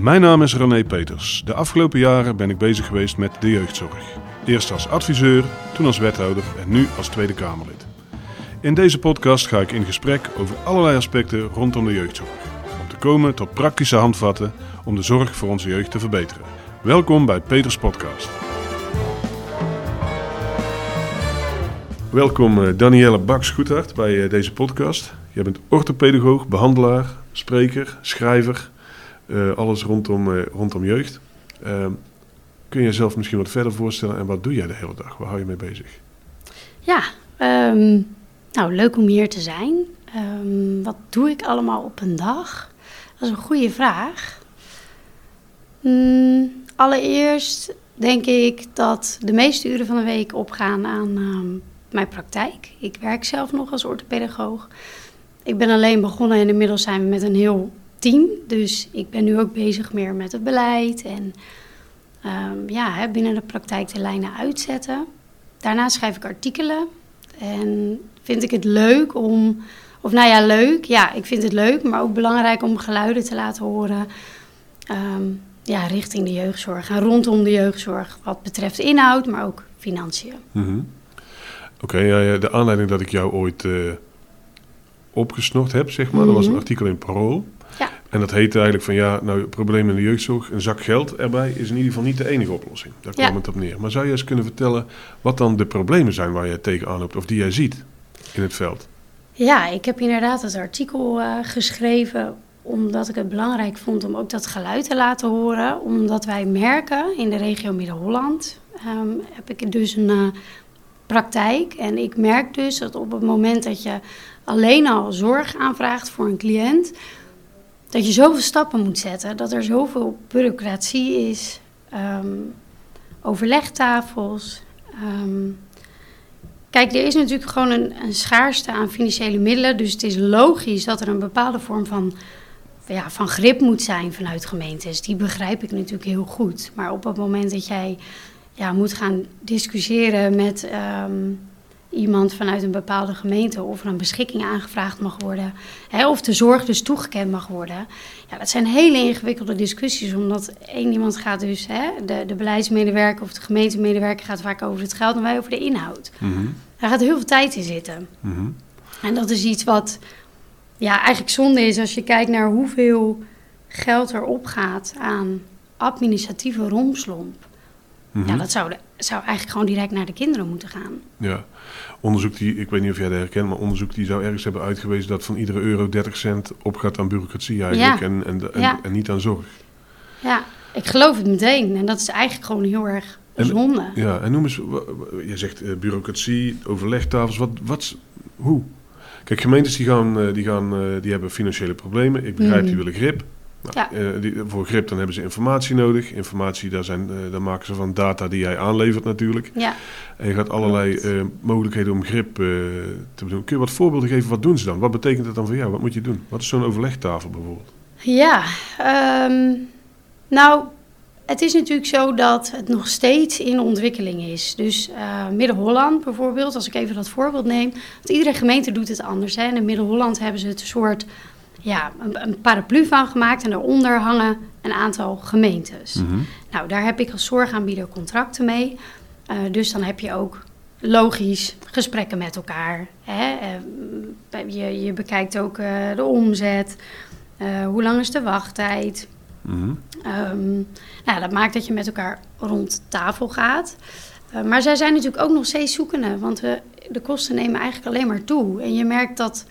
Mijn naam is René Peters. De afgelopen jaren ben ik bezig geweest met de jeugdzorg. Eerst als adviseur, toen als wethouder en nu als Tweede Kamerlid. In deze podcast ga ik in gesprek over allerlei aspecten rondom de jeugdzorg. Om te komen tot praktische handvatten om de zorg voor onze jeugd te verbeteren. Welkom bij Peters Podcast. Welkom uh, Danielle Baks-Goedhart bij uh, deze podcast. Jij bent orthopedagoog, behandelaar, spreker, schrijver, alles rondom, rondom jeugd. Ehm, kun je jezelf misschien wat verder voorstellen en wat doe jij de hele dag? Waar hou je mee bezig? Ja, um, nou leuk om hier te zijn. Um, wat doe ik allemaal op een dag? Dat is een goede vraag. Mm, allereerst denk ik dat de meeste uren van de week opgaan aan mijn praktijk. Ik werk zelf nog als orthopedagoog. Ik ben alleen begonnen en inmiddels zijn we met een heel team. Dus ik ben nu ook bezig meer met het beleid en um, ja, hè, binnen de praktijk de lijnen uitzetten. Daarnaast schrijf ik artikelen en vind ik het leuk om, of nou ja, leuk, ja, ik vind het leuk, maar ook belangrijk om geluiden te laten horen. Um, ja, richting de jeugdzorg en rondom de jeugdzorg, wat betreft inhoud, maar ook financiën. Mm -hmm. Oké, okay, ja, de aanleiding dat ik jou ooit uh, opgesnocht heb, zeg maar, mm -hmm. dat was een mhm. artikel in Parool. En dat heette eigenlijk van ja, nou, probleem in de jeugdzorg, een zak geld erbij is in ieder geval niet de enige oplossing. Daar kwam ja. het op neer. Maar zou je eens kunnen vertellen wat dan de problemen zijn waar je tegenaan loopt of die jij ziet in het veld? Ja, ik heb inderdaad het artikel uh, geschreven omdat ik het belangrijk vond om ook dat geluid te laten horen. Omdat wij merken in de regio Midden-Holland um, heb ik dus een uh, praktijk. En ik merk dus dat op het moment dat je alleen al zorg aanvraagt voor een cliënt, dat je zoveel stappen moet zetten, dat er zoveel bureaucratie is, um, overlegtafels. Um, kijk, er is natuurlijk gewoon een, een schaarste aan financiële middelen, dus het is logisch dat er een bepaalde vorm van ja, van grip moet zijn vanuit gemeentes. Die begrijp ik natuurlijk heel goed. Maar op het moment dat jij ja, moet gaan discussiëren met um, iemand vanuit een bepaalde gemeente of er een beschikking aangevraagd mag worden, hè, of de zorg dus toegekend mag worden. Ja, dat zijn hele ingewikkelde discussies, omdat één iemand gaat dus, hè, de, de beleidsmedewerker of de gemeentemedewerker gaat vaak over het geld en wij over de inhoud. Mm -hmm. Daar gaat heel veel tijd in zitten. Mm -hmm. En dat is iets wat ja, eigenlijk zonde is als je kijkt naar hoeveel geld er opgaat aan administratieve romslomp. Mm -hmm. Ja, dat zou, zou eigenlijk gewoon direct naar de kinderen moeten gaan. Ja, onderzoek die, ik weet niet of jij dat herkent, maar onderzoek die zou ergens hebben uitgewezen dat van iedere euro 30 cent opgaat aan bureaucratie eigenlijk Ja. en, en, en, Ja. en niet aan zorg. Ja, ik geloof het meteen. En dat is eigenlijk gewoon heel erg zonde. Ja, en noem eens, je zegt eh, bureaucratie, overlegtafels, wat, wat, hoe? Kijk, gemeentes die, gaan, eh, die, gaan, eh, die hebben financiële problemen. Ik begrijp, die Mhm. willen grip. Nou, Ja. eh, die, voor grip dan hebben ze informatie nodig. Informatie, daar, zijn, eh, daar maken ze van data die jij aanlevert natuurlijk. Ja, En je gaat allerlei eh, mogelijkheden om grip eh, te doen. Kun je wat voorbeelden geven? Wat doen ze dan? Wat betekent dat dan voor jou? Wat moet je doen? Wat is zo'n overlegtafel bijvoorbeeld? ja ehm, nou, het is natuurlijk zo dat het nog steeds in ontwikkeling is. Dus eh, Midden-Holland bijvoorbeeld, als ik even dat voorbeeld neem. Want iedere gemeente doet het anders. Hè. En in Midden-Holland hebben ze het een soort ja, een, een paraplu van gemaakt. En daaronder hangen een aantal gemeentes. Mhm. Nou, daar heb ik als zorgaanbieder contracten mee. Eh, dus dan heb je ook logisch gesprekken met elkaar. Hè? Eh, je, je bekijkt ook eh, de omzet. Hoe lang is de wachttijd? Mhm. Ehm, nou, dat maakt dat je met elkaar rond tafel gaat. Maar zij zijn natuurlijk ook nog steeds zoekende. Want we, de kosten nemen eigenlijk alleen maar toe. En je merkt dat,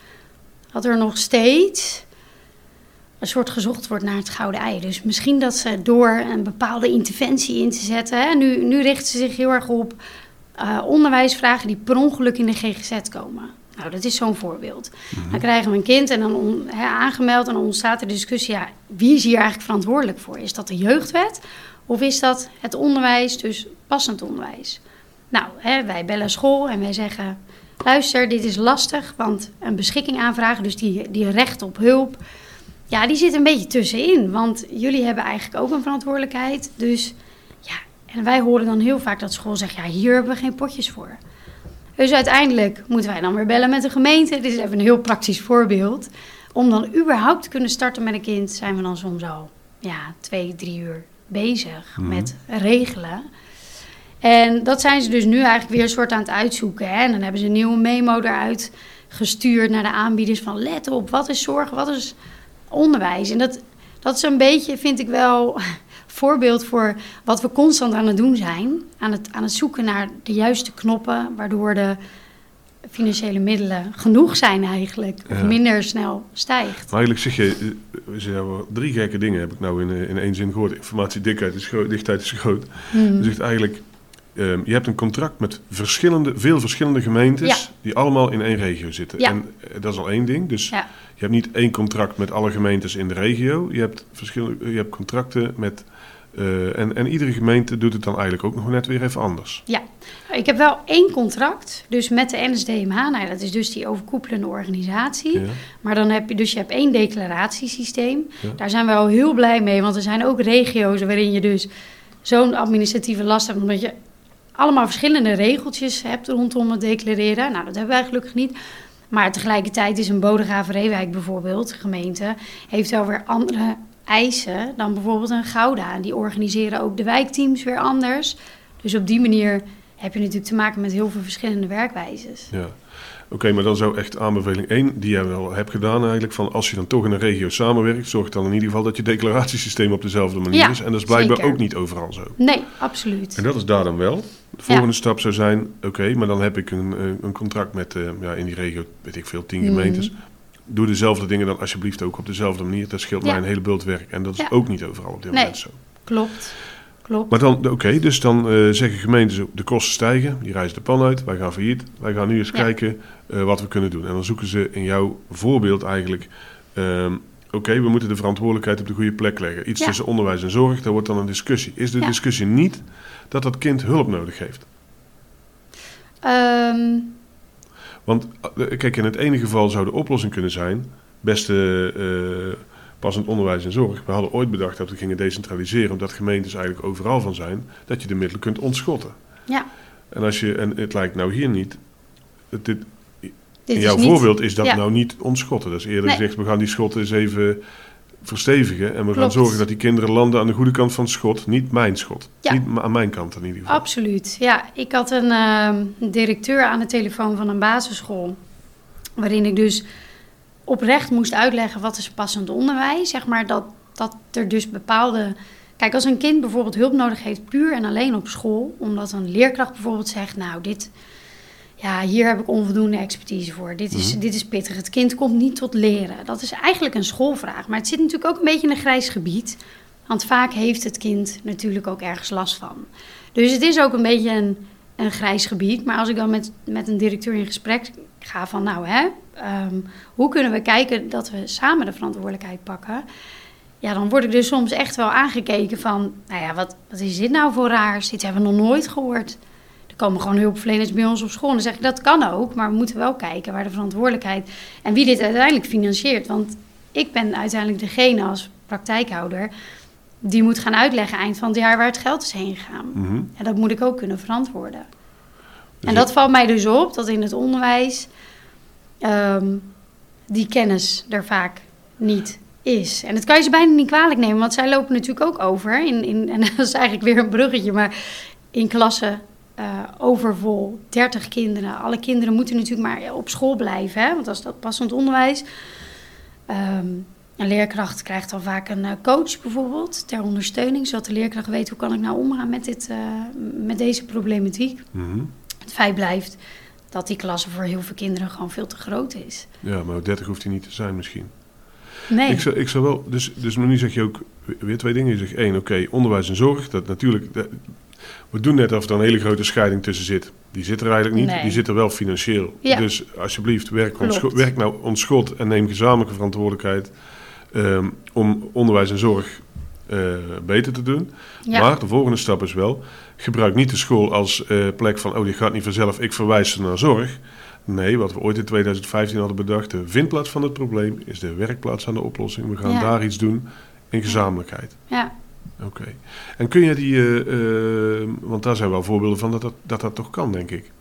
dat er nog steeds een soort gezocht wordt naar het gouden ei. Dus misschien dat ze door een bepaalde interventie in te zetten. Hè, nu, nu richten ze zich heel erg op eh, onderwijsvragen die per ongeluk in de GGZ komen. Nou, dat is zo'n voorbeeld. Dan krijgen we een kind en dan on- aangemeld en dan ontstaat de discussie: ja, wie is hier eigenlijk verantwoordelijk voor? Is dat de jeugdwet of is dat het onderwijs, dus passend onderwijs? Nou, wij bellen school en wij zeggen: luister, dit is lastig, want een beschikking aanvragen, dus die, die recht op hulp, ja, die zit een beetje tussenin. Want jullie hebben eigenlijk ook een verantwoordelijkheid. Dus ja, en wij horen dan heel vaak dat school zegt: ja, hier hebben we geen potjes voor. Dus uiteindelijk moeten wij dan weer bellen met de gemeente. Dit is even een heel praktisch voorbeeld. Om dan überhaupt te kunnen starten met een kind, zijn we dan soms al ja, twee, drie uur bezig Mhm. met regelen. En dat zijn ze dus nu eigenlijk weer een soort aan het uitzoeken. Hè? En dan hebben ze een nieuwe memo eruit gestuurd naar de aanbieders van let op, wat is zorg, wat is onderwijs. En dat, dat is een beetje, vind ik wel, voorbeeld voor wat we constant aan het doen zijn. Aan het, aan het zoeken naar de juiste knoppen, waardoor de financiële middelen genoeg zijn eigenlijk. Of Ja. minder snel stijgt. Maar eigenlijk zeg je, eh, we zeggen wel drie gekke dingen heb ik nou in, eh, in één zin gehoord. Informatie dikheid is groot, dichtheid is groot. Je zegt eigenlijk, ehm, je hebt een contract met verschillende, veel verschillende gemeentes Ja. die allemaal in één regio zitten. Ja. En eh, dat is al één ding. Dus Ja. je hebt niet één contract met alle gemeentes in de regio. Je hebt, verschillende, je hebt contracten met... eh, en, en iedere gemeente doet het dan eigenlijk ook nog net weer even anders. Ja, ik heb wel één contract, dus met de NSDMH. Nou, dat is dus die overkoepelende organisatie. Ja. Maar dan heb je dus je hebt één declaratiesysteem. Ja. Daar zijn we al heel blij mee, want er zijn ook regio's waarin je dus zo'n administratieve last hebt, omdat je allemaal verschillende regeltjes hebt rondom het declareren. Nou, dat hebben wij gelukkig niet. Maar tegelijkertijd is een Bodegraven-Reewijk bijvoorbeeld, gemeente, heeft wel weer andere eisen dan bijvoorbeeld een Gouda. En die organiseren ook de wijkteams weer anders. Dus op die manier heb je natuurlijk te maken met heel veel verschillende werkwijzes. Ja. Oké, maar dan zou echt aanbeveling 1, die jij wel hebt gedaan eigenlijk, van als je dan toch in een regio samenwerkt, zorg dan in ieder geval dat je declaratiesysteem op dezelfde manier Ja, is. En dat is blijkbaar zeker. ook niet overal zo. Nee, absoluut. En dat is daar dan wel. De volgende stap zou zijn, oké, maar dan heb ik een, eh, een contract met, eh, ja, in die regio, weet ik veel, tien Mhm. gemeentes. Doe dezelfde dingen dan alsjeblieft ook op dezelfde manier. Dat scheelt Ja. mij een hele bult werk. En dat is Ja. ook niet overal op dit Nee. moment zo. Klopt. Klopt. Maar dan, oké, dus dan eh, zeggen gemeentes, de kosten stijgen, die reizen de pan uit, wij gaan failliet. Wij gaan nu eens Ja. kijken eh, wat we kunnen doen. En dan zoeken ze in jouw voorbeeld eigenlijk, ehm, oké, we moeten de verantwoordelijkheid op de goede plek leggen. Iets Ja. tussen onderwijs en zorg, daar wordt dan een discussie. Is de Ja. discussie niet dat dat kind hulp nodig heeft? Ehm, Want eh, kijk, in het ene geval zou de oplossing kunnen zijn, beste passend onderwijs en zorg. We hadden ooit bedacht dat we gingen decentraliseren, omdat gemeentes eigenlijk overal van zijn, dat je de middelen kunt ontschotten. ja, En, als je, en het lijkt nou hier niet. Het, dit, dit in is jouw niet- voorbeeld is dat ja. nou niet ontschotten. Dat is eerder Nee. gezegd, we gaan die schotten eens even verstevigen. En we gaan zorgen dat die kinderen landen aan de goede kant van het schot. Niet mijn schot. Ja. Niet aan mijn kant in ieder geval. Absoluut. Ja, ik had een ehm, directeur aan de telefoon van een basisschool. Waarin ik dus oprecht moest uitleggen wat is passend onderwijs. Zeg maar dat, dat er dus bepaalde. Kijk, als een kind bijvoorbeeld hulp nodig heeft, puur en alleen op school, omdat een leerkracht bijvoorbeeld zegt: Nou, dit. Ja, hier heb ik onvoldoende expertise voor. Dit is, Mhm. dit is pittig. Het kind komt niet tot leren. Dat is eigenlijk een schoolvraag. Maar het zit natuurlijk ook een beetje in een grijs gebied. Want vaak heeft het kind natuurlijk ook ergens last van. Dus het is ook een beetje een, een grijs gebied. Maar als ik dan met, met een directeur in gesprek ga van... nou hè, ehm, hoe kunnen we kijken dat we samen de verantwoordelijkheid pakken... ja, dan word ik dus soms echt wel aangekeken van... nou ja, wat, wat is dit nou voor raars? Dit hebben we nog nooit gehoord. Er komen gewoon hulpverleners bij ons op school. En dan zeg ik, dat kan ook, maar we moeten wel kijken waar de verantwoordelijkheid... en wie dit uiteindelijk financiert. Want ik ben uiteindelijk degene als praktijkhouder... die moet gaan uitleggen eind van het jaar waar het geld is heen gegaan. Mhm. En dat moet ik ook kunnen verantwoorden. Dus en dat valt mij dus op, dat in het onderwijs ehm, die kennis er vaak niet is. En dat kan je ze bijna niet kwalijk nemen, want zij lopen natuurlijk ook over. In, in, en dat is eigenlijk weer een bruggetje, maar in klassen eh, overvol, 30 kinderen. Alle kinderen moeten natuurlijk maar op school blijven, hè? want als dat passend onderwijs. Ehm, een leerkracht krijgt dan vaak een eh, coach bijvoorbeeld ter ondersteuning, zodat de leerkracht weet hoe kan ik nou omgaan met, dit, eh, met deze problematiek. Mhm. Het feit blijft dat die klasse voor heel veel kinderen gewoon veel te groot is. Ja, maar 30 hoeft hij niet te zijn misschien. Nee, Ik, zou, ik zou wel, dus, dus nu zeg je ook weer twee dingen. Je zegt één, oké, onderwijs en zorg. Dat natuurlijk, dat- we doen net of er een hele grote scheiding tussen zit. Die zit er eigenlijk niet, Nee. die zit er wel financieel. Ja. Dus alsjeblieft, werk, werk nou ontschot en neem gezamenlijke verantwoordelijkheid ehm, om onderwijs en zorg eh, beter te doen. ja, Maar de volgende stap is wel, gebruik niet de school als eh, plek van, oh die gaat niet vanzelf, ik verwijs ze naar zorg. Nee, wat we ooit in 2015 hadden bedacht, de vindplaats van het probleem is de werkplaats aan de oplossing. We gaan Ja. daar iets doen in gezamenlijkheid. ja. Oké. En kun je die, eh, eh, want daar zijn wel voorbeelden van dat dat, dat dat toch kan, denk ik.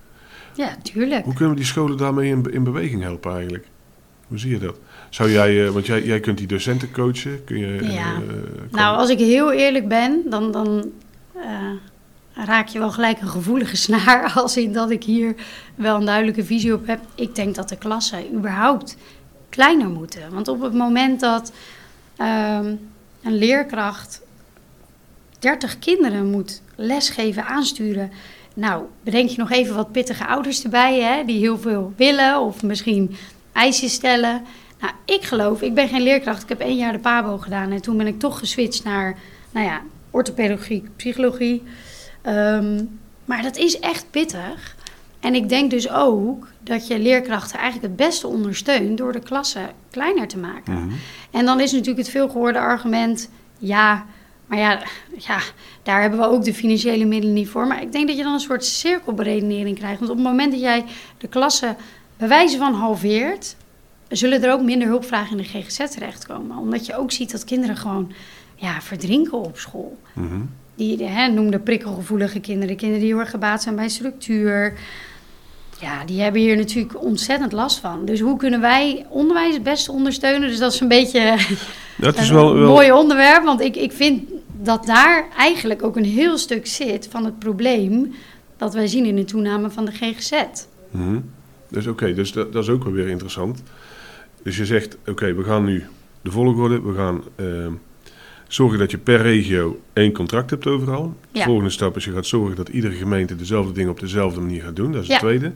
ja, tuurlijk. Hoe kunnen we die scholen daarmee in, in beweging helpen eigenlijk? Hoe zie je dat? Zou jij, want jij, jij kunt die docenten coachen. Kun je, ja. nou, als ik heel eerlijk ben, dan, dan raak je wel gelijk een gevoelige snaar. Als in dat ik hier wel een duidelijke visie op heb. Ik denk dat de klassen überhaupt kleiner moeten. Want op het moment dat ehm, een leerkracht 30 kinderen moet lesgeven, aansturen. Nou, bedenk je nog even wat pittige ouders erbij, hè, die heel veel willen of misschien eisen stellen. Nou, ik geloof, ik ben geen leerkracht. Ik heb één jaar de PABO gedaan en toen ben ik toch geswitcht naar, nou ja, orthopedagogie, psychologie. Ehm, maar dat is echt pittig. En ik denk dus ook dat je leerkrachten eigenlijk het beste ondersteunt door de klassen kleiner te maken. En dan is natuurlijk het veelgehoorde argument: ja, maar ja, ja, daar hebben we ook de financiële middelen niet voor. Maar ik denk dat je dan een soort cirkelberedenering krijgt. Want op het moment dat jij de klassen bij wijze van halveert, zullen er ook minder hulpvragen in de GGZ terechtkomen. Omdat je ook ziet dat kinderen gewoon ja, verdrinken op school. Mm die hè, noemde prikkelgevoelige kinderen, kinderen die heel erg gebaat zijn bij structuur. Ja, die hebben hier natuurlijk ontzettend last van. Dus hoe kunnen wij onderwijs het beste ondersteunen? Dus dat is een beetje dat is wel, een wel... mooi onderwerp. Want ik, ik vind dat daar eigenlijk ook een heel stuk zit van het probleem dat wij zien in de toename van de GGZ. Mm Dus oké, dus dat, dat, is ook wel weer interessant. Dus je zegt, oké, we gaan nu de volgorde, we gaan ehm, zorgen dat je per regio één contract hebt overal. De volgende stap is je gaat zorgen dat iedere gemeente dezelfde dingen op dezelfde manier gaat doen. Dat is het tweede.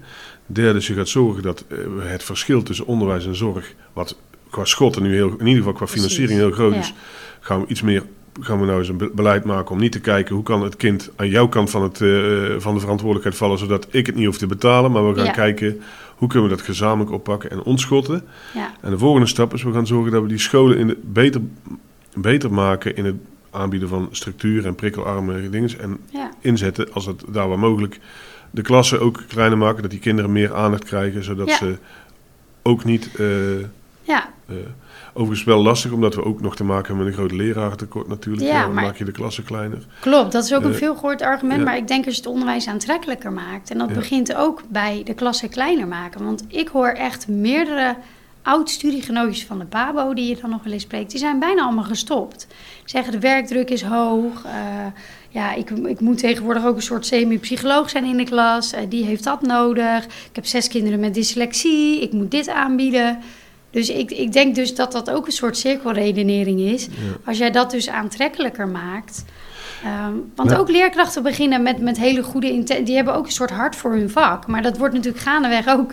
Derde is je gaat zorgen dat uh, het verschil tussen onderwijs en zorg, wat qua schotten nu heel, in ieder geval qua financiering heel groot is, gaan we iets meer gaan we nou eens een beleid maken om niet te kijken hoe kan het kind aan jouw kant van, het, uh, van de verantwoordelijkheid vallen, zodat ik het niet hoef te betalen. Maar we gaan kijken hoe kunnen we dat gezamenlijk oppakken en ontschotten. Ja. En de volgende stap is we gaan zorgen dat we die scholen in de, beter beter maken in het aanbieden van structuur en prikkelarme dingen. En inzetten, als het daar waar mogelijk, de klassen ook kleiner maken. Dat die kinderen meer aandacht krijgen, zodat ze ook niet... Uh, ja. Uh, overigens wel lastig, omdat we ook nog te maken hebben met een groot lerarentekort natuurlijk. Ja, dan maak je de klassen kleiner. Klopt, dat is ook een uh, veel gehoord argument. Maar ik denk als je het onderwijs aantrekkelijker maakt. En dat begint ook bij de klassen kleiner maken. Want ik hoor echt meerdere oud-studiegenootjes van de PABO, die je dan nog wel eens spreekt, die zijn bijna allemaal gestopt. zeggen de werkdruk is hoog. Uh, ja, ik, ik moet tegenwoordig ook een soort semi-psycholoog zijn in de klas. Uh, die heeft dat nodig. Ik heb zes kinderen met dyslexie. Ik moet dit aanbieden. Dus ik, ik denk dus dat dat ook een soort cirkelredenering is. Als jij dat dus aantrekkelijker maakt. Um, want ook leerkrachten beginnen met, met hele goede intenties. Die hebben ook een soort hart voor hun vak. Maar dat wordt natuurlijk gaandeweg ook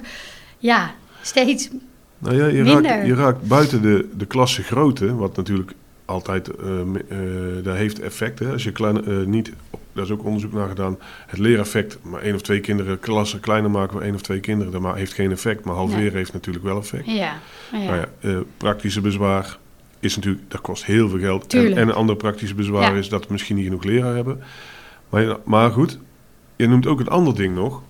ja, steeds nou ja, je, raakt, je raakt buiten de, de klasse grootte, wat natuurlijk altijd, uh, uh, daar heeft effect. Hè? Als je klein, uh, niet, daar is ook onderzoek naar gedaan, het leereffect, maar één of twee kinderen, klassen kleiner maken we één of twee kinderen, dat heeft geen effect, maar halveren heeft natuurlijk wel effect. Ja. ja. Nou ja praktische bezwaar is natuurlijk, dat kost heel veel geld. En, en, een ander praktische bezwaar is dat we misschien niet genoeg leraar hebben. Maar, maar goed, je noemt ook een ander ding nog.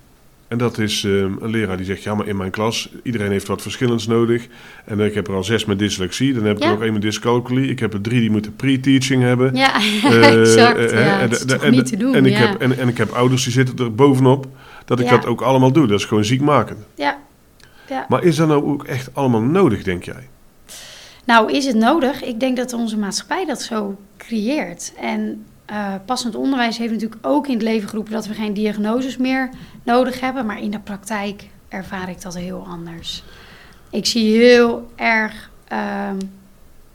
En dat is ehm, een leraar die zegt: Ja, maar in mijn klas, iedereen heeft wat verschillends nodig. En ik heb er al zes met dyslexie. Dan heb ik er nog één met dyscalculie. Ik heb er drie die moeten pre-teaching hebben. Ja, exact. Uh, ja, en, dat is niet te doen. En, ik heb, en, en ik heb ouders die zitten er bovenop. Dat ik dat ook allemaal doe. Dat is gewoon ziekmakend. Ja. ja. Maar is dat nou ook echt allemaal nodig, denk jij? Nou, is het nodig? Ik denk dat onze maatschappij dat zo creëert. En uh, passend onderwijs heeft natuurlijk ook in het leven geroepen dat we geen diagnoses meer nodig hebben. Maar in de praktijk ervaar ik dat heel anders. Ik zie heel erg ehm,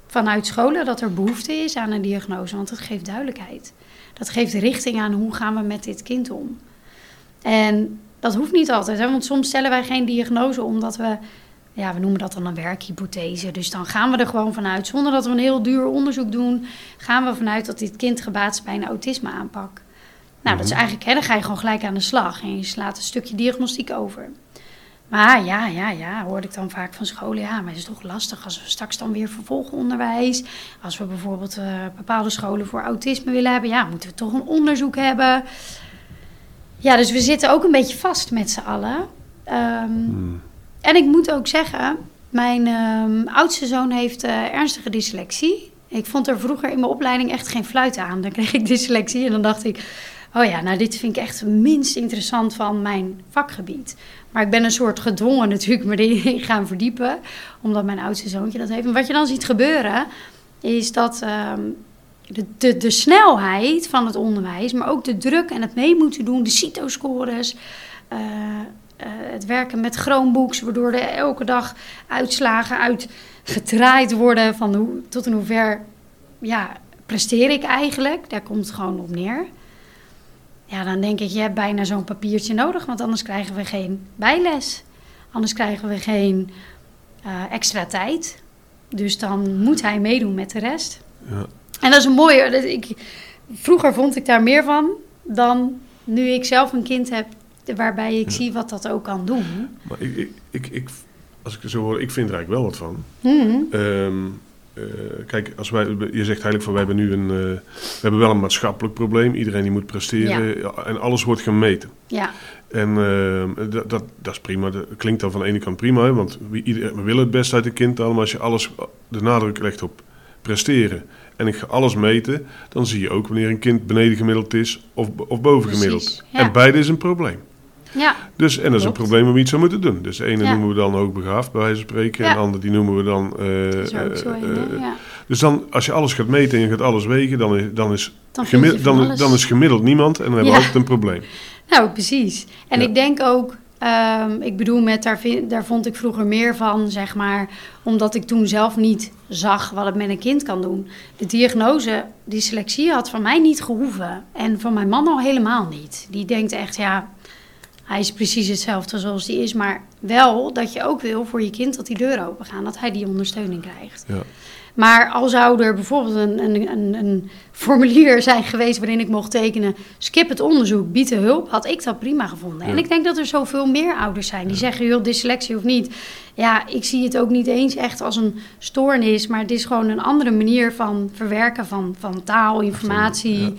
vanuit scholen dat er behoefte is aan een diagnose, want dat geeft duidelijkheid. Dat geeft richting aan hoe gaan we met dit kind om. En dat hoeft niet altijd, hè? want soms stellen wij geen diagnose omdat we ja, we noemen dat dan een werkhypothese. Dus dan gaan we er gewoon vanuit, zonder dat we een heel duur onderzoek doen, gaan we vanuit dat dit kind gebaat is bij een autisme aanpak. Nou, dat is mhm. eigenlijk, hè, dan ga je gewoon gelijk aan de slag en je slaat een stukje diagnostiek over. Maar ja, ja, ja, hoorde ik dan vaak van scholen. Ja, maar het is toch lastig als we straks dan weer vervolgonderwijs. Als we bijvoorbeeld uh, bepaalde scholen voor autisme willen hebben. Ja, moeten we toch een onderzoek hebben. Ja, dus we zitten ook een beetje vast met z'n allen. Um, en ik moet ook zeggen, mijn um, oudste zoon heeft uh, ernstige dyslexie. Ik vond er vroeger in mijn opleiding echt geen fluit aan. Dan kreeg ik dyslexie en dan dacht ik, oh ja, nou dit vind ik echt minst interessant van mijn vakgebied. Maar ik ben een soort gedwongen natuurlijk me erin gaan verdiepen, omdat mijn oudste zoontje dat heeft. En wat je dan ziet gebeuren, is dat ehm, de, de, de snelheid van het onderwijs, maar ook de druk en het mee moeten doen, de CITO-scores, eh, eh, het werken met Chromebooks, waardoor er elke dag uitslagen uitgedraaid worden van hoe, tot in hoever ja, presteer ik eigenlijk. Daar komt het gewoon op neer. Ja, dan denk ik, je hebt bijna zo'n papiertje nodig, want anders krijgen we geen bijles. Anders krijgen we geen eh, extra tijd. Dus dan moet hij meedoen met de rest. Ja. En dat is een mooie. dat Ik, vroeger vond ik daar meer van dan nu ik zelf een kind heb waarbij ik zie wat dat ook kan doen. Maar ik, ik, ik, als ik zo hoor, ik vind er eigenlijk wel wat van. Mhm. Ehm, eh, kijk, als wij, je zegt eigenlijk van wij hebben nu een, eh, we hebben wel een maatschappelijk probleem. Iedereen die moet presteren ja, en alles wordt gemeten. Ja, En ehm, dat, dat, dat is prima. Dat klinkt dan van de ene kant prima, hè, want we, ieder- we willen het best uit een kind halen. Maar als je alles, de nadruk legt op presteren en ik ga alles meten, dan zie je ook wanneer een kind beneden gemiddeld is of, of boven Precies, gemiddeld. ja. En beide is een probleem. Ja, Dus, en dat is een probleem we iets aan moeten doen. Dus de ene Ja. noemen we dan hoogbegaafd, bij wijze van spreken. En de andere die noemen we dan... ook zo ja. dus dan, als je alles gaat meten en je gaat alles wegen, dan is, dan is, Dan vind gemi- je van dan, dan is gemiddeld niemand en dan hebben we altijd een probleem. Nou, precies. En ik denk ook, ehm, ik bedoel, met daar, vind- daar vond ik vroeger meer van, zeg maar, omdat ik toen zelf niet zag wat het met een kind kan doen. De diagnose dyslexie had van mij niet gehoeven. En van mijn man al helemaal niet. Die denkt echt, ja, hij is precies hetzelfde zoals die is. Maar wel dat je ook wil voor je kind dat die deuren open gaan, dat hij die ondersteuning krijgt. Ja. Maar al zou er bijvoorbeeld een, een, een, een formulier zijn geweest waarin ik mocht tekenen: skip het onderzoek, bied de hulp, had ik dat prima gevonden. En ik denk dat er zoveel meer ouders zijn die zeggen: joh, dyslexie of niet. Ja, ik zie het ook niet eens echt als een stoornis, maar het is gewoon een andere manier van verwerken van, van taal, informatie. Ja.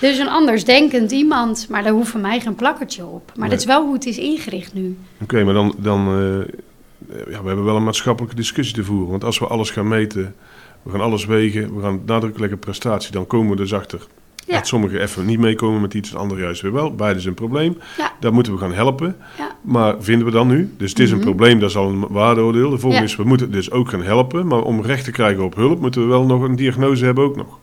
Dus een anders denkend iemand, maar daar hoeft van mij geen plakkertje op. Maar Nee. dat is wel hoe het is ingericht nu. Oké, maar dan... dan eh, ja, we hebben wel een maatschappelijke discussie te voeren. Want als we alles gaan meten, we gaan alles wegen, we gaan nadruk leggen op prestatie, dan komen we dus achter Ja. dat sommigen even niet meekomen met iets en anderen juist weer wel. Beide is een probleem. Ja. Daar moeten we gaan helpen. Ja. Maar vinden we dan nu? Dus het is Mhm. een probleem, dat is al een waardeoordeel. De volgende is, we moeten dus ook gaan helpen. Maar om recht te krijgen op hulp, moeten we wel nog een diagnose hebben ook nog.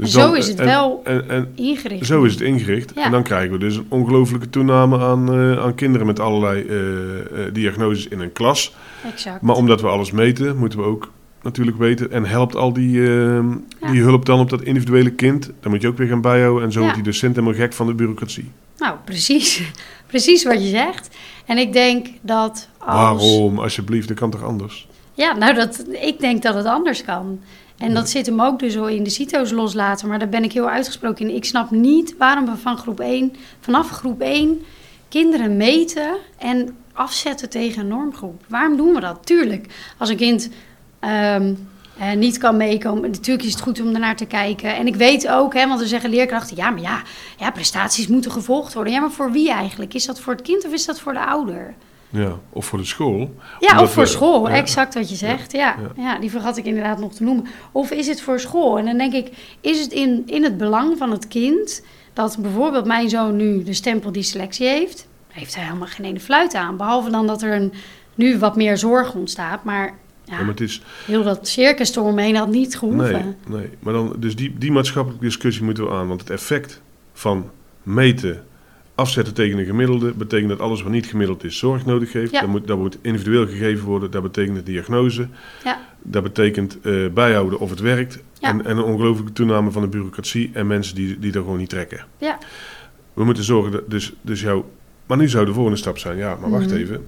Dus zo is het en- wel En, en, ingericht. zo is het ingericht. Ja. En dan krijgen we dus een ongelooflijke toename aan, eh, aan kinderen met allerlei eh, eh, diagnoses in een klas. Exact. Maar omdat we alles meten, moeten we ook natuurlijk weten. En helpt al die, eh, Ja. die hulp dan op dat individuele kind? Dan moet je ook weer gaan bijhouden. En zo Ja. wordt die docent helemaal gek van de bureaucratie. Nou, precies. Precies wat je zegt. En ik denk dat als... Waarom? Alsjeblieft, dat kan toch anders? Ja, nou, dat, ik denk dat het anders kan. En dat zit hem ook dus al in de CITO's loslaten. Maar daar ben ik heel uitgesproken in. Ik snap niet waarom we van groep 1, vanaf groep 1 kinderen meten en afzetten tegen een normgroep. Waarom doen we dat? Tuurlijk, als een kind ehm, eh, niet kan meekomen, natuurlijk is het goed om ernaar te kijken. En ik weet ook, hè, want we zeggen leerkrachten, ja, maar ja, ja, prestaties moeten gevolgd worden. Ja, maar voor wie eigenlijk? Is dat voor het kind of is dat voor de ouder? Ja, of voor de school. Ja, of voor we- school, ja. exact wat je zegt. Ja, ja. die vergat ik inderdaad nog te noemen. Of is het voor school? En dan denk ik, is het in, in het belang van het kind dat bijvoorbeeld mijn zoon nu de stempel dyslexie heeft? Heeft hij helemaal geen ene fluit aan. Behalve dan dat er een, nu wat meer zorg ontstaat. Maar ja, Ja, maar het is, heel dat circus eromheen had niet gehoeven. nee, nee. Maar dan, dus die, die maatschappelijke discussie moeten we aan. Want het effect van meten, afzetten tegen een gemiddelde, betekent dat alles wat niet gemiddeld is zorg nodig heeft. Ja. Dat, moet, dat moet individueel gegeven worden. Dat betekent de diagnose. Ja. Dat betekent eh, bijhouden of het werkt. Ja. En, en een ongelooflijke toename van de bureaucratie en mensen die, die er gewoon niet trekken. Ja. We moeten zorgen dat dus, dus jouw. Maar nu zou de volgende stap zijn, ja, maar wacht Mhm. even.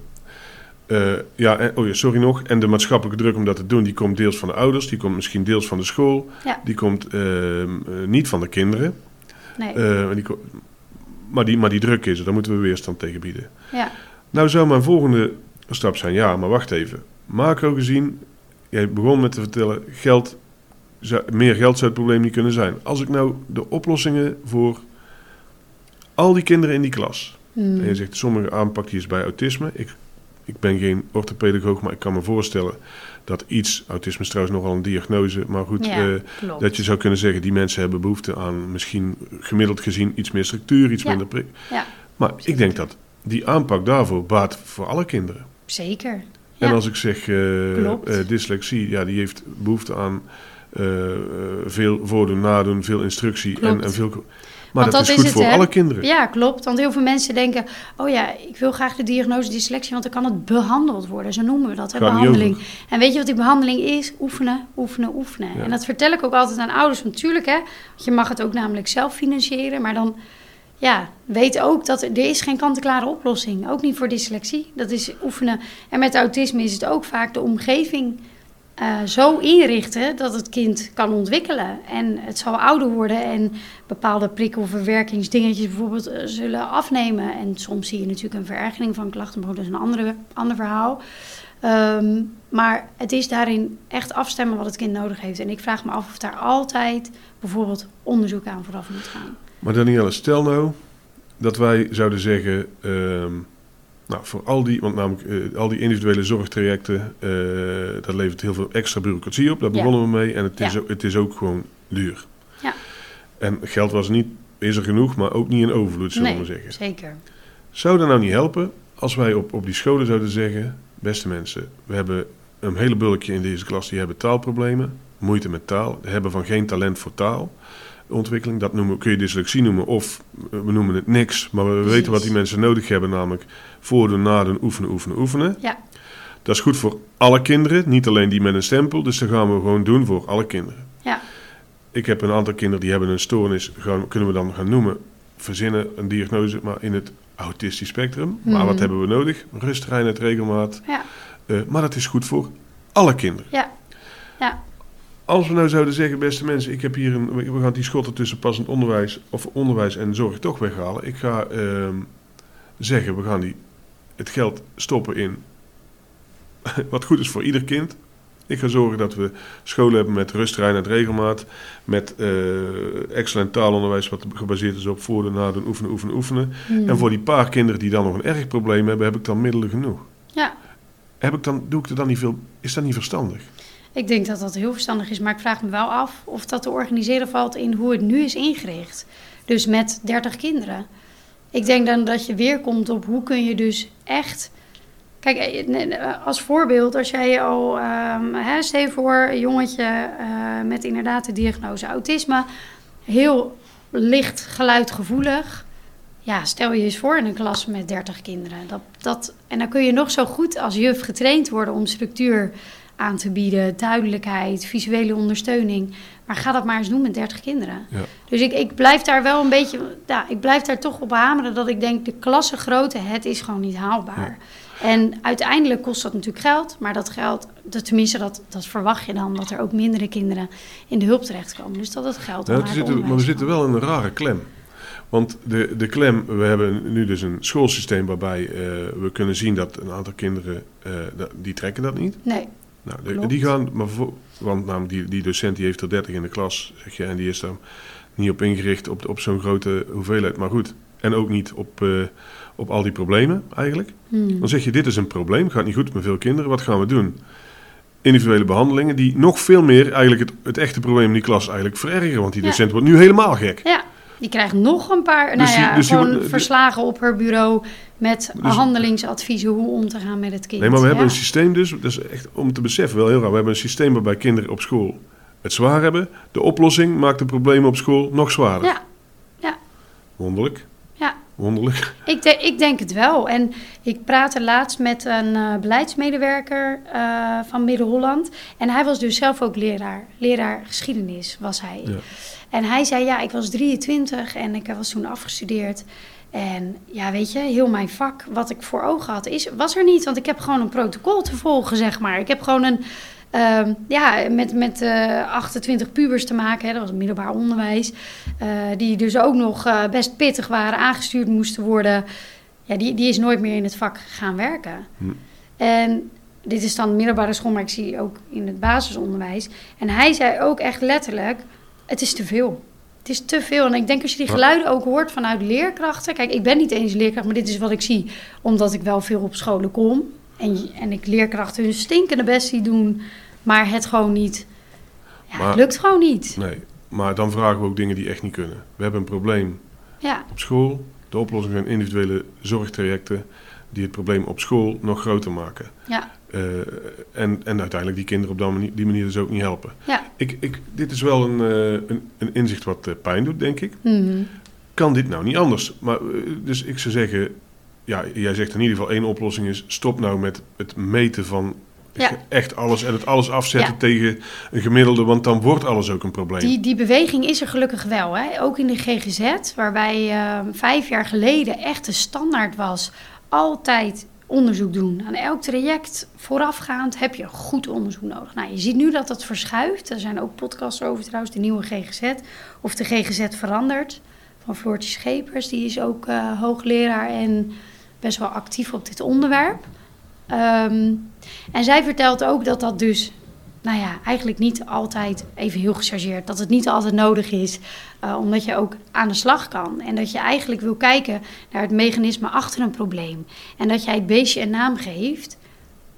Eh, ja, en, oh ja, sorry nog. En de maatschappelijke druk om dat te doen, die komt deels van de ouders, die komt misschien deels van de school, Ja. die komt ehm, eh, niet van de kinderen. Nee. Die, ko- maar, die, maar die druk is er, daar moeten we weerstand tegen bieden. ja. Nou zou mijn volgende stap zijn, ja, maar wacht even. Macro gezien, jij begon met te vertellen, geld, meer geld zou het probleem niet kunnen zijn. Als ik nou de oplossingen voor al die kinderen in die klas, Hmm. en je zegt sommige aanpak die is bij autisme, ik ik ben geen orthopedagoog, maar ik kan me voorstellen dat iets, autisme is trouwens nogal een diagnose, maar goed, Ja, eh, dat je zou kunnen zeggen, die mensen hebben behoefte aan misschien gemiddeld gezien iets meer structuur, iets Ja. minder prik. Ja, Maar ik denk dat die aanpak daarvoor baat voor alle kinderen. zeker. En als ik zeg eh, eh, dyslexie, ja, die heeft behoefte aan veel voordoen, nadoen, veel instructie en veel. Maar Want dat, dat is is goed het, voor hè? alle kinderen. Ja, klopt. Want heel veel mensen denken: oh ja, ik wil graag de diagnose dyslexie, want dan kan het behandeld worden. Zo noemen we dat, hè, behandeling. En weet je wat die behandeling is? Oefenen, oefenen, oefenen. Ja. En dat vertel ik ook altijd aan ouders. Want natuurlijk, hè, want je mag het ook namelijk zelf financieren, maar dan. Ja, weet ook dat er er is geen kant-en-klare oplossing. Ook niet voor dyslexie. Dat is oefenen. En met autisme is het ook vaak de omgeving eh, zo inrichten dat het kind kan ontwikkelen. En het zal ouder worden en bepaalde prikkelverwerkingsdingetjes bijvoorbeeld eh, zullen afnemen. En soms zie je natuurlijk een verergering van klachten, maar dat is een andere, ander verhaal. Ehm, maar het is daarin echt afstemmen wat het kind nodig heeft. En ik vraag me af of daar altijd bijvoorbeeld onderzoek aan vooraf moet gaan. Maar Danielle, stel nou dat wij zouden zeggen, ehm, nou, voor al die, want namelijk eh, al die individuele zorgtrajecten, eh, dat levert heel veel extra bureaucratie op. Daar Ja. begonnen we mee en het is, Ja. ook, het is ook gewoon duur. Ja. En geld was niet, is er genoeg, maar ook niet in overvloed, zullen we nee, maar zeggen. zeker. Zou dat nou niet helpen als wij op, op die scholen zouden zeggen, beste mensen, we hebben een hele bulkje in deze klas die hebben taalproblemen, moeite met taal, hebben van geen talent voor taalontwikkeling. Dat noemen, kun je dyslexie noemen of eh, we noemen het niks, maar we Precies. weten wat die mensen nodig hebben, namelijk voordoen, nadoen, oefenen, oefenen, oefenen. Ja, Dat is goed voor alle kinderen, niet alleen die met een stempel, dus dat gaan we gewoon doen voor alle kinderen. ja, Ik heb een aantal kinderen die hebben een stoornis, gaan, kunnen we dan gaan noemen, verzinnen, een diagnose, maar in het autistisch spectrum. Maar Mhm. wat hebben we nodig? Rust, reinheid, regelmaat. ja, Eh, maar dat is goed voor alle kinderen. ja. Ja, Als we nou zouden zeggen, beste mensen, ik heb hier een, we gaan die schotten tussen passend onderwijs of onderwijs en zorg toch weghalen. Ik ga ehm, zeggen, we gaan die, het geld stoppen in wat goed is voor ieder kind. Ik ga zorgen dat we scholen hebben met rust, reinheid, regelmaat. Met eh, excellent taalonderwijs wat gebaseerd is op voordoen, nadoen, oefenen, oefenen, oefenen. Hmm. En voor die paar kinderen die dan nog een erg probleem hebben, heb ik dan middelen genoeg. ja. Heb ik dan, doe ik er dan niet veel, is dat niet verstandig? Ik denk dat dat heel verstandig is, maar ik vraag me wel af of dat te organiseren valt in hoe het nu is ingericht. Dus met 30 kinderen. Ik denk dan dat je weer komt op hoe kun je dus echt. Kijk, eh, als voorbeeld, als jij al, stel je voor, een jongetje eh, met inderdaad de diagnose autisme, heel licht geluidgevoelig. Ja, stel je eens voor in een klas met 30 kinderen. Dat, dat, en dan kun je nog zo goed als juf getraind worden om structuur aan te bieden, duidelijkheid, visuele ondersteuning. Maar ga dat maar eens doen met 30 kinderen. Ja. Dus ik, ik blijf daar wel een beetje, ja, ik blijf daar toch op hameren dat ik denk de klassengrootte, het is gewoon niet haalbaar. En uiteindelijk kost dat natuurlijk geld, maar dat geld, dat, tenminste dat, dat verwacht je dan, dat er ook mindere kinderen in de hulp terechtkomen. Dus dat het geld het zitten, maar we zitten wel in een rare klem. Want de, de klem, we hebben nu dus een schoolsysteem waarbij eh, we kunnen zien dat een aantal kinderen, eh, die trekken dat niet. Nee, Nou, de- die gaan, maar voor, want namelijk die, die docent die heeft er 30 in de klas, zeg je, en die is daar niet op ingericht op, op zo'n grote hoeveelheid. Maar goed, en ook niet op, eh, op al die problemen eigenlijk. Hmm. Dan zeg je, dit is een probleem, gaat niet goed met veel kinderen, wat gaan we doen? Individuele behandelingen die nog veel meer eigenlijk het, het echte probleem in die klas eigenlijk verergeren. Want die Ja. docent wordt nu helemaal gek. Ja, die krijgt nog een paar, Dus nou die- ja, dus gewoon wordt- verslagen op haar bureau met Dus- handelingsadviezen hoe om te gaan met het kind. Nee, maar we hebben Ja. een systeem dus, dat is echt om te beseffen wel heel raar. We hebben een systeem waarbij kinderen op school het zwaar hebben. De oplossing maakt de problemen op school nog zwaarder. Ja, ja, Wonderlijk. Wonderlijk. Ik, de- ik denk het wel. En ik praatte laatst met een eh, beleidsmedewerker eh, van Midden-Holland. En hij was dus zelf ook leraar. Leraar geschiedenis was hij. Ja. En hij zei, ja, ik was 23 en ik was toen afgestudeerd. En ja, weet je, heel mijn vak, wat ik voor ogen had, is, was er niet. Want ik heb gewoon een protocol te volgen, zeg maar. Ik heb gewoon een, ehm, ja, met, met eh 28 pubers te maken. Hè, dat was middelbaar onderwijs. eh, die dus ook nog eh, best pittig waren, aangestuurd moesten worden. Ja, die, die is nooit meer in het vak gaan werken. Hm. En dit is dan middelbare school, maar ik zie ook in het basisonderwijs. En hij zei ook echt letterlijk, het is te veel. Het is te veel. En ik denk als je die geluiden ook hoort vanuit leerkrachten. Kijk, ik ben niet eens leerkracht, maar dit is wat ik zie. Omdat ik wel veel op scholen kom. En, en ik leerkrachten hun stinkende best zie doen, maar het gewoon niet. Ja, Maar- het lukt gewoon niet. Nee, maar dan vragen we ook dingen die echt niet kunnen. We hebben een probleem Ja, op school. De oplossing zijn individuele zorgtrajecten die het probleem op school nog groter maken. ja, Eh, en, en uiteindelijk die kinderen op die manier, die manier dus ook niet helpen. ja. Ik, ik, dit is wel een, eh, een, een inzicht wat eh, pijn doet, denk ik. Mhm. Kan dit nou niet anders? Maar, dus ik zou zeggen, ja, jij zegt in ieder geval één oplossing is... stop nou met het meten van Ja. echt alles en het alles afzetten Ja. tegen een gemiddelde... want dan wordt alles ook een probleem. Die, die beweging is er gelukkig wel. Hè? Ook in de GGZ, waarbij eh, vijf jaar geleden echt de standaard was... altijd onderzoek doen. Aan elk traject voorafgaand heb je goed onderzoek nodig. Nou, je ziet nu dat dat verschuift. Er zijn ook podcasts over trouwens, de nieuwe GGZ. Of de GGZ verandert. Van Floortje Schepers, die is ook eh, hoogleraar en best wel actief op dit onderwerp. Ehm, en zij vertelt ook dat dat dus nou ja, eigenlijk niet altijd, even heel gechargeerd, dat het niet altijd nodig is, eh, omdat je ook aan de slag kan. En dat je eigenlijk wil kijken naar het mechanisme achter een probleem. En dat jij het beestje een naam geeft.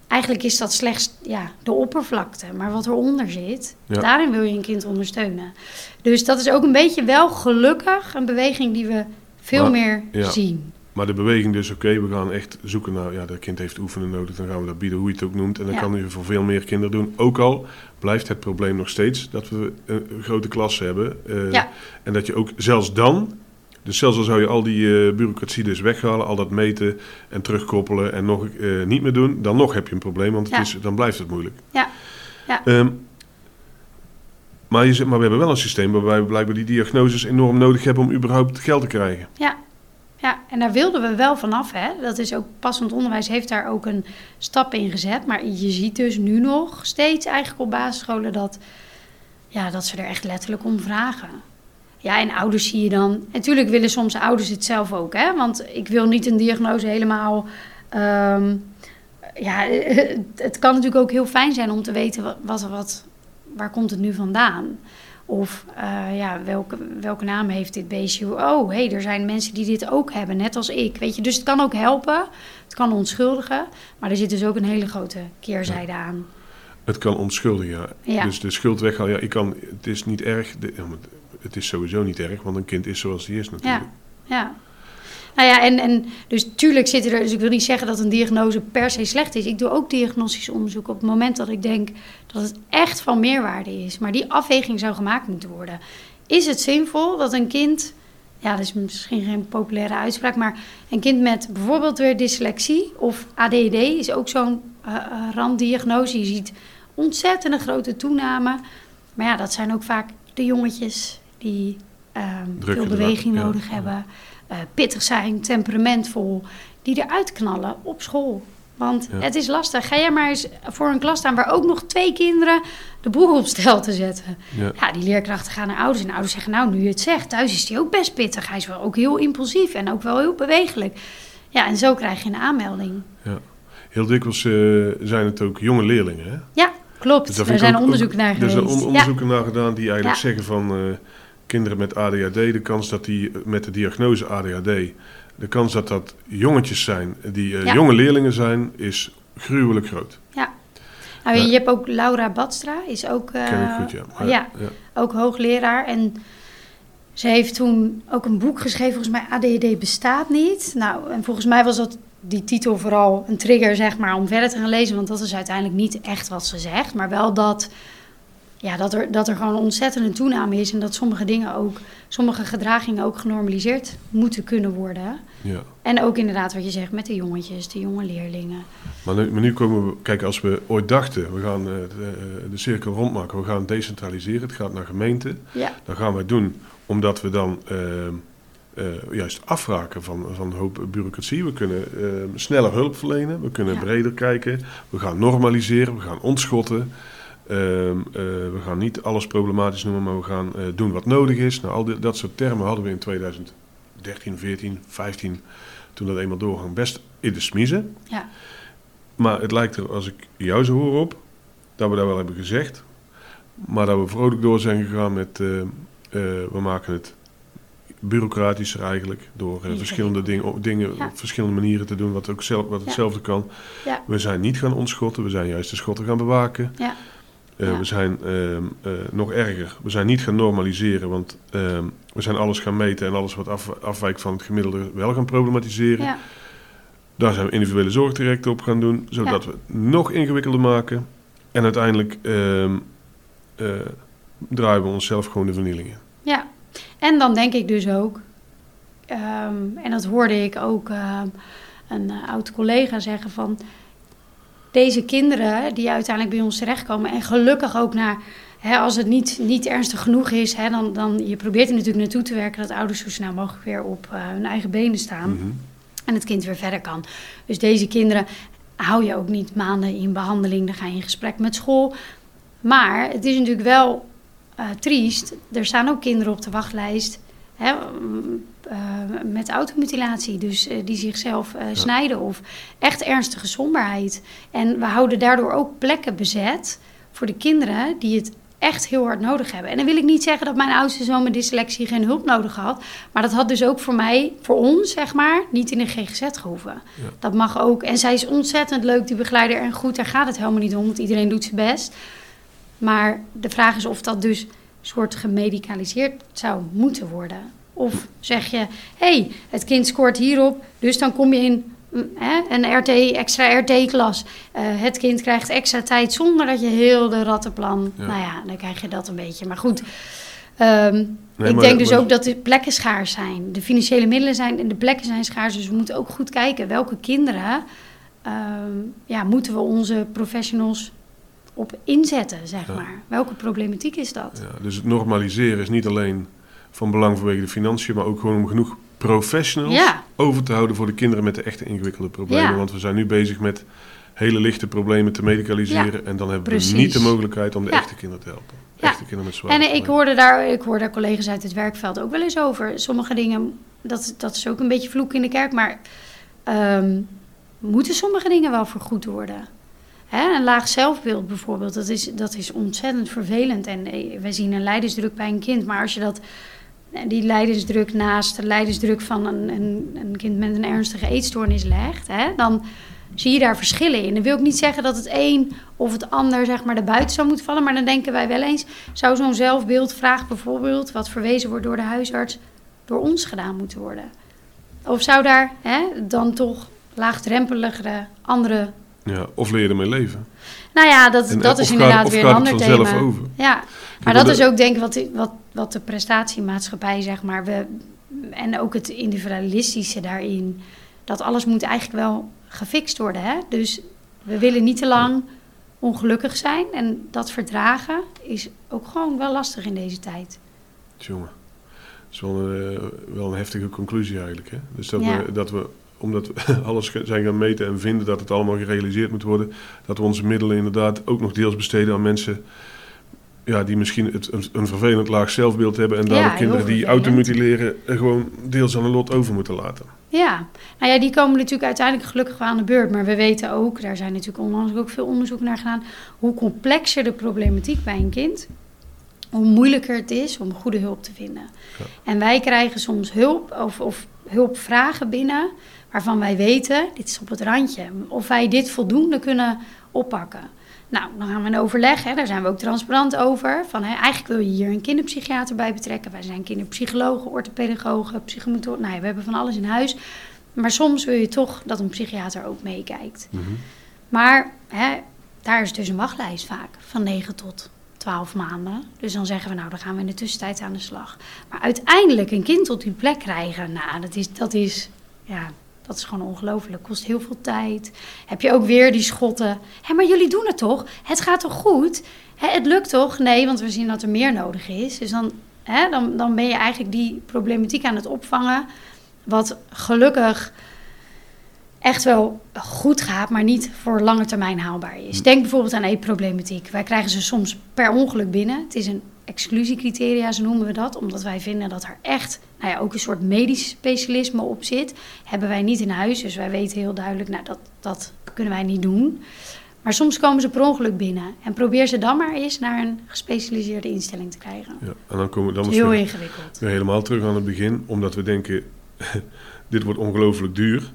Eigenlijk is dat slechts ja, de oppervlakte, maar wat eronder zit, Ja. daarin wil je een kind ondersteunen. Dus dat is ook een beetje wel gelukkig een beweging die we veel Maar- meer ja. zien. Maar de beweging dus, oké, we gaan echt zoeken naar... ja, dat kind heeft oefenen nodig, dan gaan we dat bieden, hoe je het ook noemt. En dan Ja. kan je voor veel meer kinderen doen. Ook al blijft het probleem nog steeds dat we een, een grote klas hebben. eh, Ja. En dat je ook zelfs dan... Dus zelfs al zou je al die eh, bureaucratie dus weghalen, al dat meten en terugkoppelen en nog eh, niet meer doen, dan nog heb je een probleem, want het Ja. is, dan blijft het moeilijk. Ja. Ja. Ehm, maar, je, maar we hebben wel een systeem waarbij we blijkbaar die diagnoses enorm nodig hebben om überhaupt geld te krijgen. Ja. Ja, en daar wilden we wel vanaf. Hè? Dat is ook passend onderwijs heeft daar ook een stap in gezet. Maar je ziet dus nu nog steeds eigenlijk op basisscholen dat, ja, dat ze er echt letterlijk om vragen. Ja, en ouders zie je dan. Natuurlijk willen soms ouders het zelf ook, hè? Want ik wil niet een diagnose helemaal. ehm, ja, het, kan natuurlijk ook heel fijn zijn om te weten wat, wat, wat, waar komt het nu vandaan. Of eh, ja, welke, welke naam heeft dit beestje? Oh, hé, hey, er zijn mensen die dit ook hebben, net als ik. Weet je, dus het kan ook helpen. Het kan onschuldigen. Maar er zit dus ook een hele grote keerzijde aan. Het kan onschuldigen, ja. Ja. Dus de schuld weghalen, ja, ik kan, het is niet erg. het is sowieso niet erg, want een kind is zoals hij is natuurlijk. Ja, ja. Nou ja, en, en dus tuurlijk zitten er... Dus ik wil niet zeggen dat een diagnose per se slecht is. Ik doe ook diagnostisch onderzoek op het moment dat ik denk dat het echt van meerwaarde is. Maar die afweging zou gemaakt moeten worden. Is het zinvol dat een kind... Ja, dat is misschien geen populaire uitspraak, maar een kind met bijvoorbeeld weer dyslexie of ADD is ook zo'n eh, eh, randdiagnose. Je ziet ontzettende grote toename. Maar ja, dat zijn ook vaak de jongetjes die ehm, veel beweging ja. nodig hebben, eh, pittig zijn, temperamentvol, die eruit knallen op school. Want Ja. het is lastig. Ga jij maar eens voor een klas staan waar ook nog twee kinderen de boel op stel te zetten. Ja. Ja, die leerkrachten gaan naar ouders en ouders zeggen, nou, nu je het zegt, thuis is hij ook best pittig. Hij is wel ook heel impulsief en ook wel heel bewegelijk. Ja, en zo krijg je een aanmelding. Heel dikwijls eh, zijn het ook jonge leerlingen. Hè? Ja, klopt. Dus daar er zijn ook- onderzoeken naar Er geweest. zijn on- Ja. onderzoeken naar gedaan die eigenlijk Ja. zeggen van eh, kinderen met ADHD, de kans dat die eh, met de diagnose ADHD, de kans dat dat jongetjes zijn die eh, Ja. jonge leerlingen zijn, is gruwelijk groot. Nou, Ja. je hebt ook Laura Badstra, is ook, eh, Ken ik goed, ja. Maar, ja, ook hoogleraar. En ze heeft toen ook een boek geschreven, volgens mij ADHD bestaat niet. Nou, en volgens mij was dat die titel vooral een trigger, zeg maar, om verder te gaan lezen. Want dat is uiteindelijk niet echt wat ze zegt. Maar wel dat, ja, dat, er, dat er gewoon een ontzettende toename is. En dat sommige dingen ook, sommige gedragingen ook genormaliseerd moeten kunnen worden. ja. En ook inderdaad wat je zegt met de jongetjes, de jonge leerlingen. Maar, nu, maar nu komen we, kijk, als we ooit dachten, we gaan eh, de, de cirkel rondmaken, we gaan decentraliseren, het gaat naar gemeenten. Ja, Dat gaan wij doen omdat we dan eh, eh, juist afraken van, van een hoop bureaucratie. We kunnen eh, sneller hulp verlenen, we kunnen Ja. breder kijken, we gaan normaliseren, we gaan ontschotten. Ehm, eh, we gaan niet alles problematisch noemen, maar we gaan eh, doen wat nodig is. Nou, al die- dat soort termen hadden we in 2013, 14, 15, toen dat eenmaal doorging, best in de smiezen. ja, Maar het lijkt er, als ik jou zo hoor op, dat we dat wel hebben gezegd. Maar dat we vrolijk door zijn gegaan met, eh, we maken het bureaucratischer eigenlijk. Door verschillende dingen, dingen Ja. op verschillende manieren te doen wat, ook zelf, wat Ja. hetzelfde kan. Ja. We zijn niet gaan ontschotten, we zijn juist de schotten gaan bewaken. Eh, Ja. We zijn ehm, eh, nog erger, we zijn niet gaan normaliseren, want ehm, we zijn alles gaan meten en alles wat af, afwijkt van het gemiddelde wel gaan problematiseren. Ja. Daar zijn we individuele zorg direct op gaan doen, zodat we het nog ingewikkelder maken. En uiteindelijk ehm, eh, draaien we onszelf gewoon de vernieling in. Ja, en dan denk ik dus ook, en dat hoorde ik ook een oud collega zeggen van deze kinderen die uiteindelijk bij ons terechtkomen en gelukkig ook naar, hè, als het niet, niet ernstig genoeg is, hè, dan, dan je probeert er natuurlijk naartoe te werken dat ouders zo snel mogelijk weer op eh, hun eigen benen staan Mhm. en het kind weer verder kan. Dus deze kinderen hou je ook niet maanden in behandeling, dan ga je in gesprek met school. Maar het is natuurlijk wel eh, triest. Er staan ook kinderen op de wachtlijst hè, met automutilatie, dus eh, die zichzelf eh, snijden of echt ernstige somberheid. En we houden daardoor ook plekken bezet voor de kinderen die het echt heel hard nodig hebben. En dan wil ik niet zeggen dat mijn oudste zoon met dyslexie geen hulp nodig had. Maar dat had dus ook voor mij, voor ons zeg maar, niet in de GGZ gehoeven. Ja. Dat mag ook. En zij is ontzettend leuk, die begeleider. En goed, daar gaat het helemaal niet om, want iedereen doet zijn best. Maar de vraag is of dat dus soort gemedicaliseerd zou moeten worden. Of zeg je, hé, hey, het kind scoort hierop, dus dan kom je in mm, hè, een RT, extra RT-klas. Eh, het kind krijgt extra tijd zonder dat je heel de rattenplan... Ja. Nou ja, dan krijg je dat een beetje. Maar goed, ehm, Nee, ik maar- denk dus maar- ook dat de plekken schaars zijn. De financiële middelen zijn en de plekken zijn schaars. Dus we moeten ook goed kijken welke kinderen... ehm, ja, moeten we onze professionals op inzetten, zeg Ja. maar. Welke problematiek is dat? Ja, dus het normaliseren is niet alleen van belang vanwege de financiën, maar ook gewoon om genoeg professionals Ja. over te houden voor de kinderen met de echte ingewikkelde problemen. Ja. Want we zijn nu bezig met hele lichte problemen te medicaliseren en dan hebben precies. we niet de mogelijkheid om de Ja. echte kinderen te helpen. Ja. Echte kinderen met zware En ik hoorde, daar, ik hoor daar collega's uit het werkveld ook wel eens over. Sommige dingen, dat, dat is ook een beetje vloek in de kerk, maar ehm, moeten sommige dingen wel vergoed worden? Hè, een laag zelfbeeld bijvoorbeeld, dat is, dat is ontzettend vervelend. En eh, we zien een leidersdruk bij een kind, maar als je dat, die leidersdruk naast de leidersdruk van een, een, een kind met een ernstige eetstoornis legt, hè, dan zie je daar verschillen in. Dan wil ik niet zeggen dat het een of het ander zeg maar erbuiten zou moeten vallen, maar dan denken wij wel eens, zou zo'n zelfbeeldvraag bijvoorbeeld, wat verwezen wordt door de huisarts, door ons gedaan moeten worden? Of zou daar hè, dan toch laagdrempeligere andere Ja, of leer ermee leven. nou ja, dat, En, dat is gaat- inderdaad weer een ander thema. over? Ja, maar dat is ook denk ik wat, wat, wat de prestatiemaatschappij, zeg maar, we, en ook het individualistische daarin, dat alles moet eigenlijk wel gefixt worden. Hè? Dus we willen niet te lang ongelukkig zijn en dat verdragen is ook gewoon wel lastig in deze tijd. Jongen, dat is wel een, eh, wel een heftige conclusie eigenlijk. Hè? Dus dat, Ja. we, dat we, omdat we alles zijn gaan meten en vinden dat het allemaal gerealiseerd moet worden, dat we onze middelen inderdaad ook nog deels besteden aan mensen ja, die misschien het, een, een vervelend laag zelfbeeld hebben en Ja, heel kinderen die automutileren gewoon deels aan een lot over moeten laten. Ja, nou ja, die komen natuurlijk uiteindelijk gelukkig wel aan de beurt. Maar we weten ook, daar zijn natuurlijk onlangs ook veel onderzoek naar gedaan, hoe complexer de problematiek bij een kind, hoe moeilijker het is om goede hulp te vinden. Ja. En wij krijgen soms hulp of, of hulpvragen binnen waarvan wij weten, dit is op het randje, of wij dit voldoende kunnen oppakken. Nou, dan gaan we in overleg, hè, daar zijn we ook transparant over. Van, hè, eigenlijk wil je hier een kinderpsychiater bij betrekken. Wij zijn kinderpsychologen, orthopedagogen, psychomotoren. Nou ja, we hebben van alles in huis. Maar soms wil je toch dat een psychiater ook meekijkt. Mhm. Maar hè, daar is dus een wachtlijst vaak van 9 tot 12 maanden. Dus dan zeggen we, nou, dan gaan we in de tussentijd aan de slag. Maar uiteindelijk een kind tot die plek krijgen, nou, dat is, dat is, ja, dat is gewoon ongelooflijk. Kost heel veel tijd. Heb je ook weer die schotten. Hé, maar jullie doen het toch? Het gaat toch goed? Hè, het lukt toch? Nee, want we zien dat er meer nodig is. Dus dan, hè, dan, dan ben je eigenlijk die problematiek aan het opvangen. Wat gelukkig echt wel goed gaat, maar niet voor lange termijn haalbaar is. Denk bijvoorbeeld aan eetproblematiek. Wij krijgen ze soms per ongeluk binnen. Het is een exclusiecriteria, zo noemen we dat. Omdat wij vinden dat er echt nou ja, ook een soort medisch specialisme op zit. Hebben wij niet in huis, dus wij weten heel duidelijk, nou dat, dat kunnen wij niet doen. Maar soms komen ze per ongeluk binnen. En probeer ze dan maar eens naar een gespecialiseerde instelling te krijgen. Ja, en dan komen we dan heel ingewikkeld. weer helemaal terug aan het begin, omdat we denken, dit wordt ongelooflijk duur.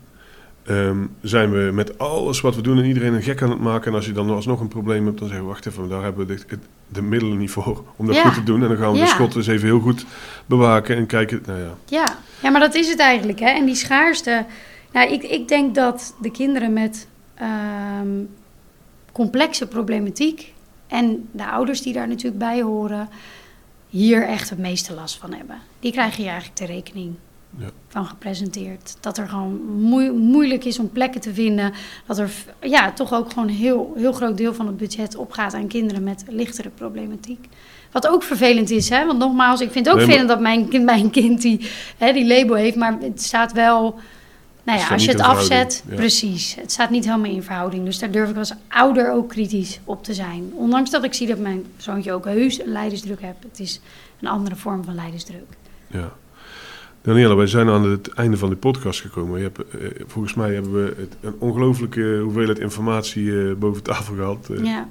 Ehm, zijn we met alles wat we doen en iedereen een gek aan het maken. En als je dan alsnog een probleem hebt, dan zeggen we, wacht even, daar hebben we de, middelen niet voor om dat Ja. goed te doen. En dan gaan we Ja. de schotten eens even heel goed bewaken en kijken. Nou ja, Ja. ja, maar dat is het eigenlijk. Hè? En die schaarste. Nou, ik, ik denk dat de kinderen met ehm, complexe problematiek. en de ouders die daar natuurlijk bij horen. hier echt het meeste last van hebben. Die krijgen je eigenlijk de rekening Ja. van gepresenteerd. Dat er gewoon moe- moeilijk is om plekken te vinden. Dat er ja, toch ook gewoon een heel, heel groot deel van het budget opgaat aan kinderen met lichtere problematiek. Wat ook vervelend is, hè? want nogmaals, ik vind het ook vervelend dat mijn, kind- mijn kind die, hè, die label heeft, maar het staat wel. Nou ja, als je het afzet, ja. precies. Het staat niet helemaal in verhouding. Dus daar durf ik als ouder ook kritisch op te zijn. Ondanks dat ik zie dat mijn zoontje ook heus een leidersdruk heeft. Het is een andere vorm van leidersdruk. Ja. Daniela, wij zijn aan het einde van de podcast gekomen. Je hebt, eh, volgens mij hebben we het, een ongelooflijke hoeveelheid informatie eh, boven tafel gehad. eh, Ja.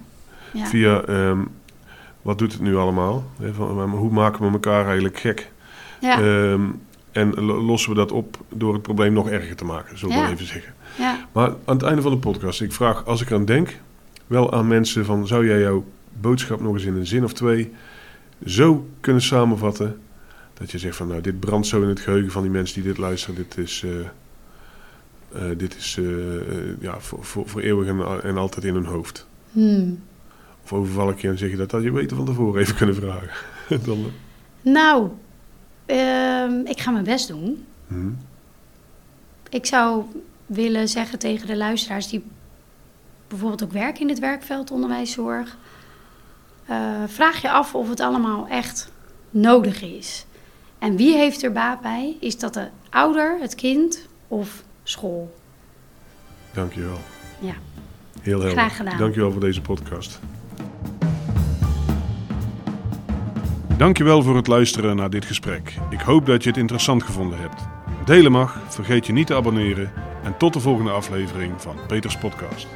ja. Via, ehm, wat doet het nu allemaal? Hè, van, hoe maken we elkaar eigenlijk gek? Ja. Ehm, en lo- lossen we dat op door het probleem nog erger te maken, zo Ja. wel even zeggen. ja. Maar aan het einde van de podcast, ik vraag, als ik aan denk, wel aan mensen van, zou jij jouw boodschap nog eens in een zin of twee zo kunnen samenvatten, dat je zegt van, nou, dit brandt zo in het geheugen van die mensen die dit luisteren, dit is, eh, eh, dit is eh, ja, voor, voor, voor eeuwig en, en altijd in hun hoofd. Hmm. Of overval ik je en zeg je dat, dat je beter van tevoren even kunnen vragen. Dan, Nou, ehm, ik ga mijn best doen. hm. Ik zou willen zeggen tegen de luisteraars die bijvoorbeeld ook werken in het werkveld onderwijszorg. eh, vraag je af of het allemaal echt nodig is. En wie heeft er baat bij? Is dat de ouder, het kind of school? Dankjewel. Ja. Heel helder. Graag gedaan. Dankjewel voor deze podcast. Dankjewel voor het luisteren naar dit gesprek. Ik hoop dat je het interessant gevonden hebt. Delen mag, vergeet je niet te abonneren en tot de volgende aflevering van Peters Podcast.